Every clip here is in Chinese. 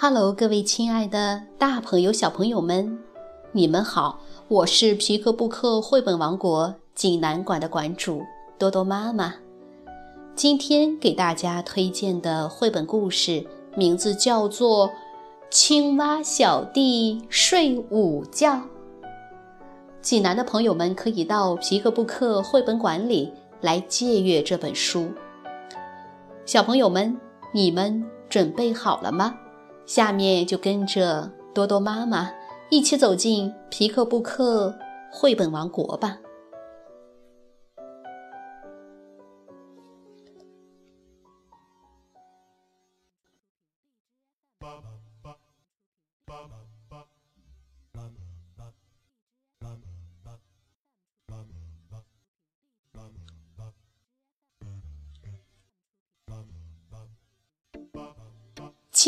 Hello，各位亲爱的大朋友、小朋友们，你们好！我是皮克布克绘本王国济南馆的馆主多多妈妈。今天给大家推荐的绘本故事名字叫做《青蛙小弟睡午觉》。济南的朋友们可以到皮克布克绘本馆里来借阅这本书。小朋友们，你们准备好了吗？下面就跟着多多妈妈一起走进皮克布克绘本王国吧。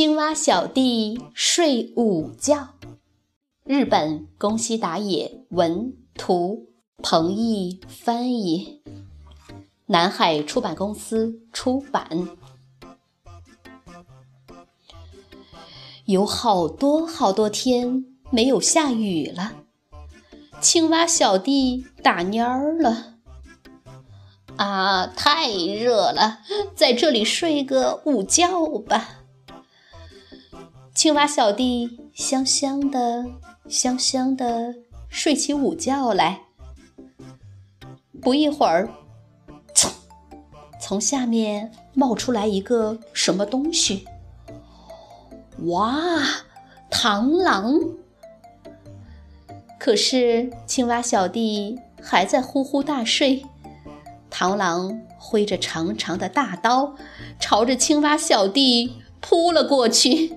青蛙小弟睡午觉，日本宫西达也文图，彭毅翻译，南海出版公司出版。有好多好多天没有下雨了，青蛙小弟打蔫儿了。啊，太热了，在这里睡个午觉吧。青蛙小弟香香的、香香的睡起午觉来。不一会儿，噌，从下面冒出来一个什么东西。哇，螳螂！可是青蛙小弟还在呼呼大睡。螳螂挥着长长的大刀，朝着青蛙小弟扑了过去。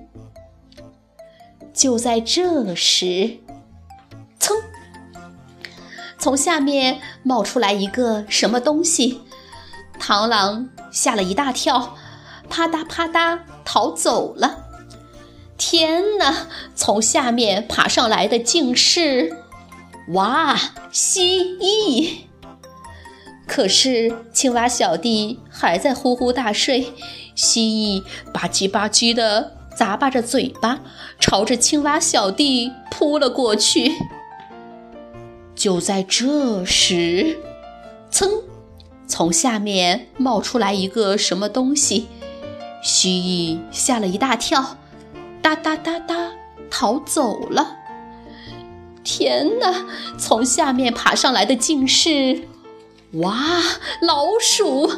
就在这时，噌！从下面冒出来一个什么东西，螳螂吓了一大跳，啪嗒啪嗒逃走了。天哪！从下面爬上来的竟是哇，蜥蜴！可是青蛙小弟还在呼呼大睡，蜥蜴吧唧吧唧的。砸巴着嘴巴，朝着青蛙小弟扑了过去。就在这时，噌，从下面冒出来一个什么东西，蜥蜴吓了一大跳，哒哒哒哒逃走了。天哪！从下面爬上来的竟是，哇，老鼠！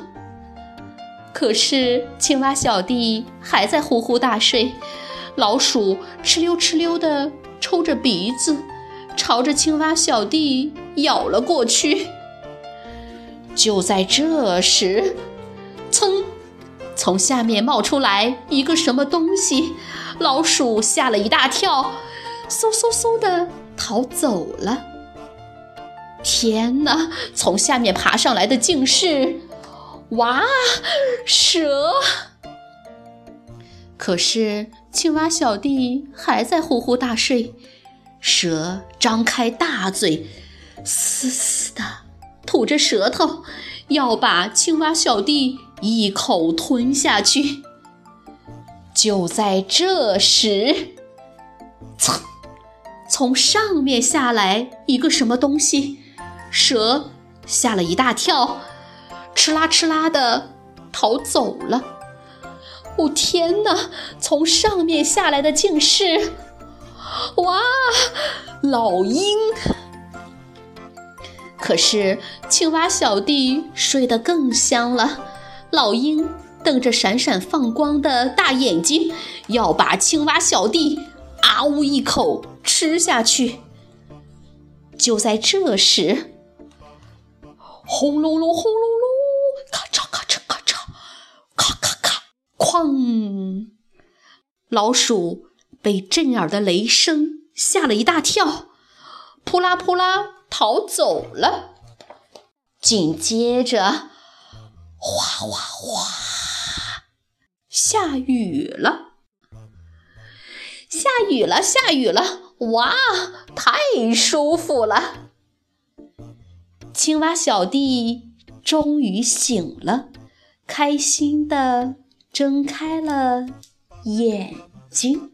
可是青蛙小弟还在呼呼大睡，老鼠哧溜哧溜地抽着鼻子，朝着青蛙小弟咬了过去。就在这时，噌，从下面冒出来一个什么东西，老鼠吓了一大跳，嗖嗖嗖地逃走了。天哪！从下面爬上来的竟是……哇，蛇！可是青蛙小弟还在呼呼大睡，蛇张开大嘴，嘶嘶的吐着舌头，要把青蛙小弟一口吞下去。就在这时，噌，从上面下来一个什么东西，蛇吓了一大跳。哧啦哧啦的逃走了。哦天哪！从上面下来的竟是哇，老鹰。可是青蛙小弟睡得更香了。老鹰瞪着闪闪放光的大眼睛，要把青蛙小弟啊呜一口吃下去。就在这时，轰隆隆，轰隆哐！老鼠被震耳的雷声吓了一大跳，扑啦扑啦逃走了。紧接着，哗哗哗，下雨了！下雨了！下雨了！哇，太舒服了！青蛙小弟。终于醒了，开心的睁开了眼睛。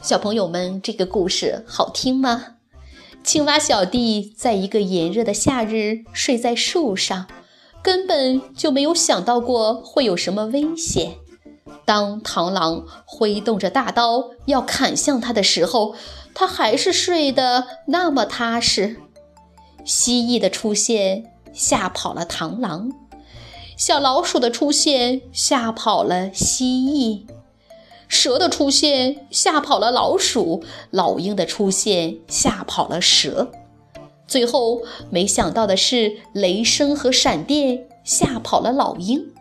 小朋友们这个故事好听吗？青蛙小弟在一个炎热的夏日睡在树上根本就没有想到过会有什么危险。当螳螂挥动着大刀要砍向他的时候他还是睡得那么踏实。蜥蜴的出现吓跑了螳螂，小老鼠的出现吓跑了蜥蜴。蛇的出现吓跑了老鼠，老鹰的出现吓跑了蛇，最后没想到的是，雷声和闪电吓跑了老鹰。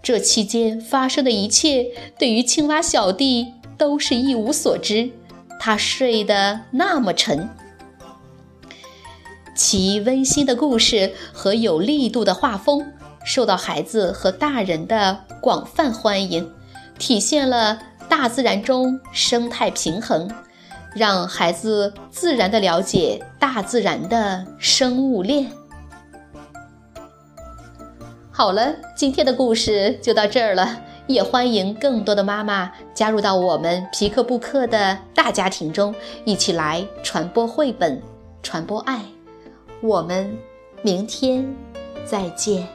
这期间发生的一切，对于青蛙小弟都是一无所知。他睡得那么沉。其温馨的故事和有力度的画风，受到孩子和大人的广泛欢迎。体现了大自然中生态平衡，让孩子自然的了解大自然的生物链。好了，今天的故事就到这儿了，也欢迎更多的妈妈加入到我们皮克布克的大家庭中，一起来传播绘本，传播爱。我们明天再见。